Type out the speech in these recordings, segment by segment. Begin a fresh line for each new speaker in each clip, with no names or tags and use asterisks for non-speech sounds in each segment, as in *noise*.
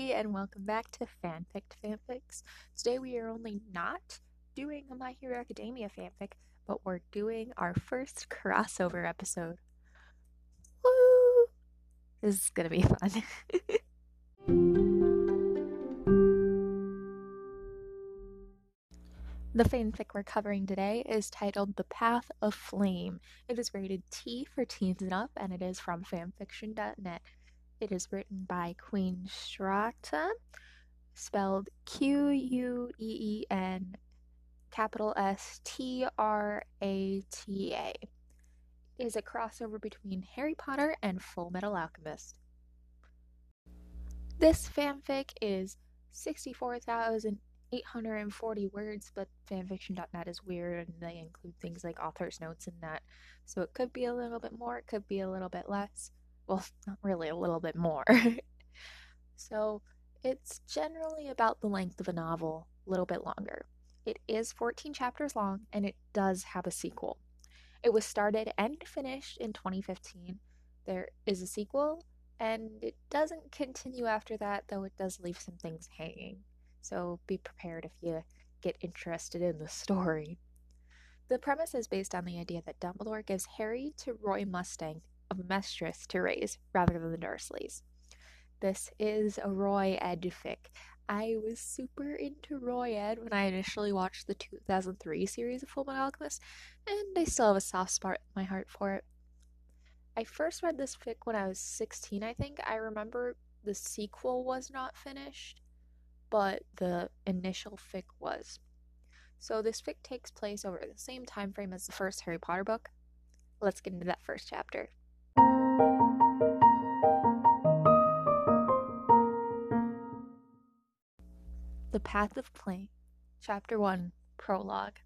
Everybody, and welcome back to Fanfic Fanfics. Today we are only not doing a My Hero Academia fanfic, but we're doing our first crossover episode. Woo! This is gonna be fun. *laughs* The fanfic we're covering today is titled The Path of Flame. It is rated T for teens and up, and it is from fanfiction.net. It is written by Queen Strata, spelled Q U E E N capital S T R A T A. It is a crossover between Harry Potter and Full Metal Alchemist. This fanfic is 64,840 words, but fanfiction.net is weird and they include things like author's notes in that. So it could be a little bit more, it could be a little bit less. Well, *laughs* not really, a little bit more. *laughs* so it's generally about the length of a novel, a little bit longer. It is 14 chapters long and it does have a sequel. It was started and finished in 2015. There is a sequel and it doesn't continue after that, though it does leave some things hanging. So be prepared if you get interested in the *laughs* story. The premise is based on the idea that Dumbledore gives Harry to Roy Mustang a mistress to raise rather than the Dursleys. This is a Roy Ed fic. I was super into Roy Ed when I initially watched the 2003 series of Fullmetal Alchemist, and I still have a soft spot in my heart for it. I first read this fic when I was 16, I think. I remember the sequel was not finished, but the initial fic was. So this fic takes place over the same time frame as the first Harry Potter book. Let's get into that first chapter. The Path of Flame, Chapter 1, Prologue.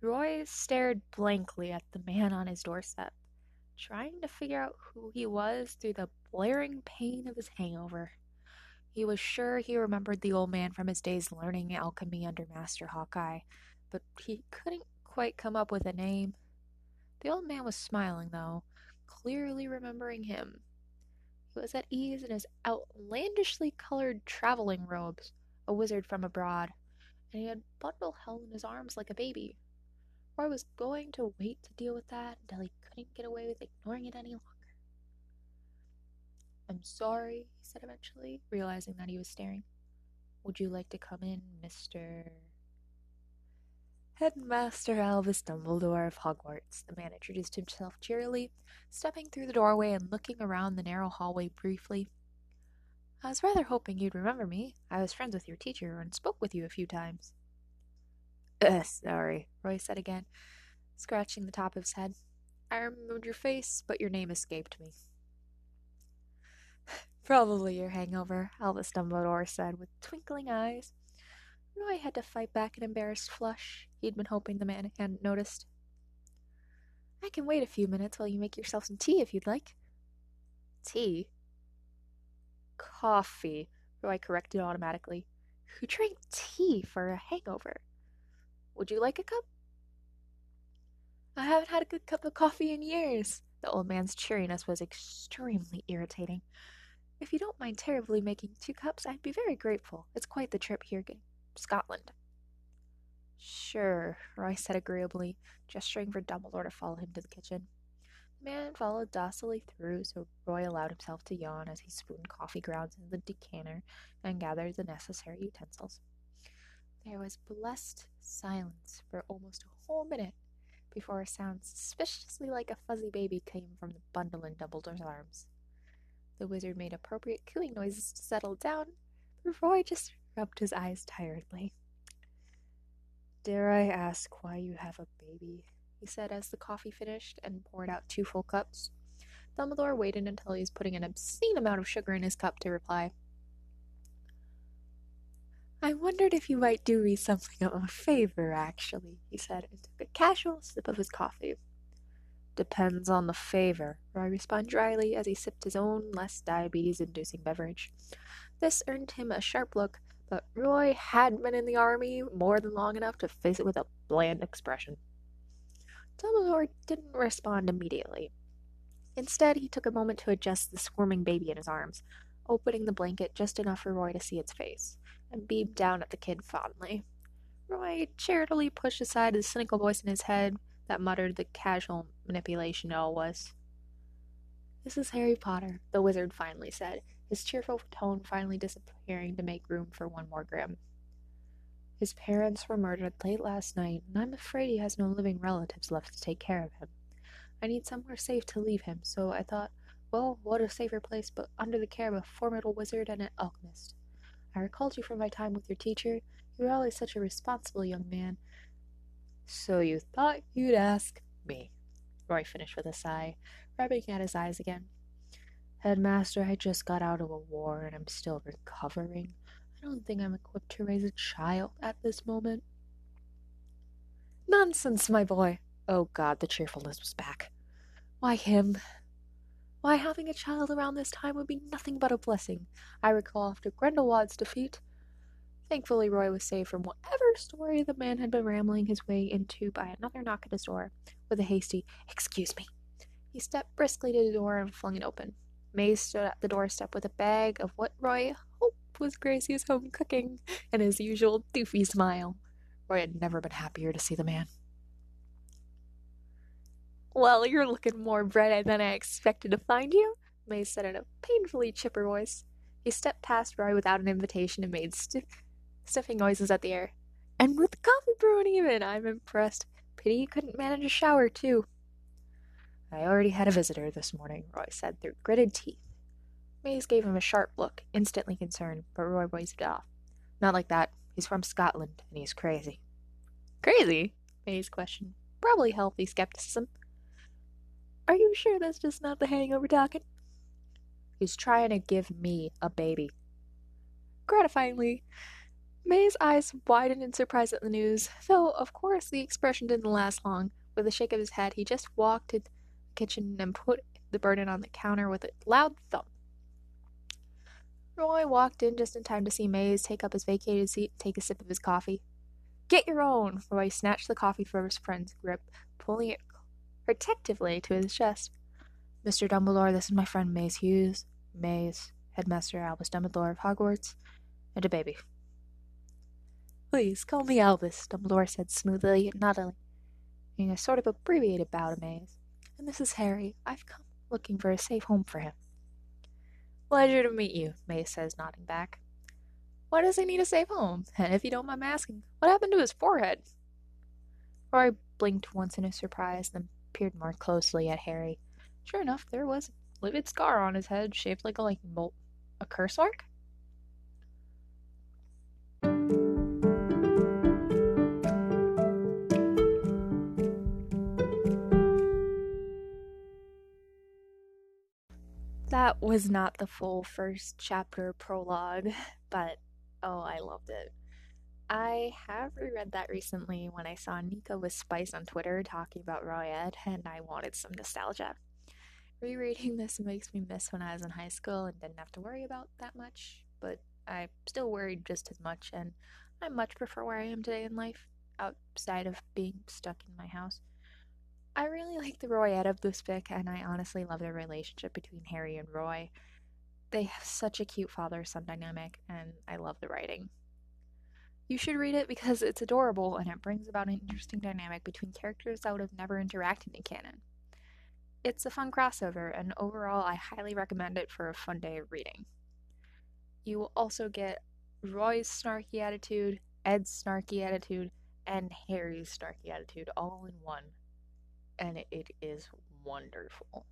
Roy stared blankly at the man on his doorstep, trying to figure out who he was through the blaring pain of his hangover. He was sure he remembered the old man from his days learning alchemy under Master Hawkeye, but he couldn't quite come up with a name. The old man was smiling, though, clearly remembering him. Was at ease in his outlandishly colored traveling robes, a wizard from abroad, and he had Bundle held in his arms like a baby. Roy was going to wait to deal with that until he couldn't get away with ignoring it any longer. I'm sorry, he said eventually, realizing that he was staring. Would you like to come in, Mr. Headmaster Albus Dumbledore of Hogwarts, the man introduced himself cheerily, stepping through the doorway and looking around the narrow hallway briefly. I was rather hoping you'd remember me. I was friends with your teacher and spoke with you a few times. Uh, sorry, Roy said again, scratching the top of his head. I remembered your face, but your name escaped me. *laughs* Probably your hangover, Albus Dumbledore said with twinkling eyes. Roy had to fight back an embarrassed flush. He'd been hoping the man hadn't noticed. I can wait a few minutes while you make yourself some tea if you'd like. Tea? Coffee, Roy corrected automatically. Who drank tea for a hangover? Would you like a cup? I haven't had a good cup of coffee in years. The old man's cheeriness was extremely irritating. If you don't mind terribly making two cups, I'd be very grateful. It's quite the trip here Scotland. Sure, Roy said agreeably, gesturing for Dumbledore to follow him to the kitchen. The man followed docilely through, so Roy allowed himself to yawn as he spooned coffee grounds into the decanter and gathered the necessary utensils. There was blessed silence for almost a whole minute before a sound suspiciously like a fuzzy baby came from the bundle in Dumbledore's arms. The wizard made appropriate cooing noises to settle down, but Roy just rubbed his eyes tiredly. Dare I ask why you have a baby? he said as the coffee finished and poured out two full cups. Dumbledore waited until he was putting an obscene amount of sugar in his cup to reply. I wondered if you might do me something of a favor, actually, he said, and took a casual sip of his coffee. Depends on the favor, Roy responded dryly as he sipped his own less diabetes inducing beverage. This earned him a sharp look, but Roy had been in the army more than long enough to face it with a bland expression. Dumbledore didn't respond immediately. Instead, he took a moment to adjust the squirming baby in his arms, opening the blanket just enough for Roy to see its face, and beamed down at the kid fondly. Roy charitably pushed aside the cynical voice in his head that muttered the casual manipulation it all was. This is Harry Potter, the wizard finally said, his cheerful tone finally disappearing to make room for one more grim. His parents were murdered late last night, and I'm afraid he has no living relatives left to take care of him. I need somewhere safe to leave him, so I thought, well, what a safer place but under the care of a formidable wizard and an alchemist. I recalled you from my time with your teacher. You were always such a responsible young man. So you thought you'd ask me, Roy finished with a sigh, rubbing at his eyes again. Headmaster, I just got out of a war and I'm still recovering. I don't think I'm equipped to raise a child at this moment. Nonsense, my boy. Oh God, the cheerfulness was back. Why him? Why having a child around this time would be nothing but a blessing. I recall after Grindelwald's defeat. Thankfully, Roy was saved from whatever story the man had been rambling his way into by another knock at his door. With a hasty, Excuse me, he stepped briskly to the door and flung it open. Maes stood at the doorstep with a bag of what Roy hoped was Gracia's home cooking and his usual doofy smile. Roy had never been happier to see the man. Well, you're looking more bright than I expected to find you, Maes said in a painfully chipper voice. He stepped past Roy without an invitation and made stiff, sniffing noises at the air. And with coffee brewing even, I'm impressed. Pity you couldn't manage a shower, too. I already had a visitor this morning, Roy said through gritted teeth. Maes gave him a sharp look, instantly concerned, but Roy waved it off. Not like that. He's from Scotland, and he's crazy. Crazy? Maes questioned. Probably healthy skepticism. Are you sure that's just not the hangover talking? He's trying to give me a baby. Gratifyingly, Maes' eyes widened in surprise at the news, though, of course, the expression didn't last long. With a shake of his head, he just walked to kitchen and put the burden on the counter with a loud thump. Roy walked in just in time to see Maes take up his vacated seat and take a sip of his coffee. Get your own! Roy snatched the coffee from his friend's grip, pulling it protectively to his chest. Mr. Dumbledore, this is my friend Maes Hughes. Maes, Headmaster Albus Dumbledore of Hogwarts, and a baby. Please, call me Albus, Dumbledore said smoothly, and nodding in a sort of abbreviated bow to Maes and this is Harry. I've come looking for a safe home for him. Pleasure to meet you, Maes says, nodding back. Why does he need a safe home? And if you don't mind asking, what happened to his forehead? Roy blinked once in his surprise, then peered more closely at Harry. Sure enough, there was a livid scar on his head, shaped like a lightning bolt. A curse mark? That was not the full first chapter prologue, *laughs* but oh, I loved it. I have reread that recently when I saw Nika with Spice on Twitter talking about Roy Ed, and I wanted some nostalgia. Rereading *laughs* this makes me miss when I was in high school and didn't have to worry about that much, but I still worried just as much, and I much prefer where I am today in life, outside of being stuck in my house. I really like the this fic, and I honestly love the relationship between Harry and Roy. They have such a cute father son dynamic, and I love the writing. You should read it because it's adorable and it brings about an interesting dynamic between characters that would have never interacted in canon. It's a fun crossover, and overall, I highly recommend it for a fun day of reading. You will also get Roy's snarky attitude, Ed's snarky attitude, and Harry's snarky attitude all in one and it is wonderful.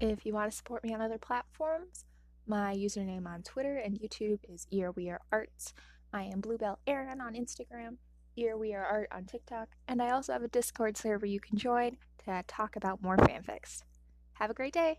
If you want to support me on other platforms, my username on Twitter and YouTube is EarWeAreArts. I am Bluebell Aaron on Instagram, EarWeAreArt on TikTok, and I also have a Discord server you can join to talk about more fanfics. Have a great day.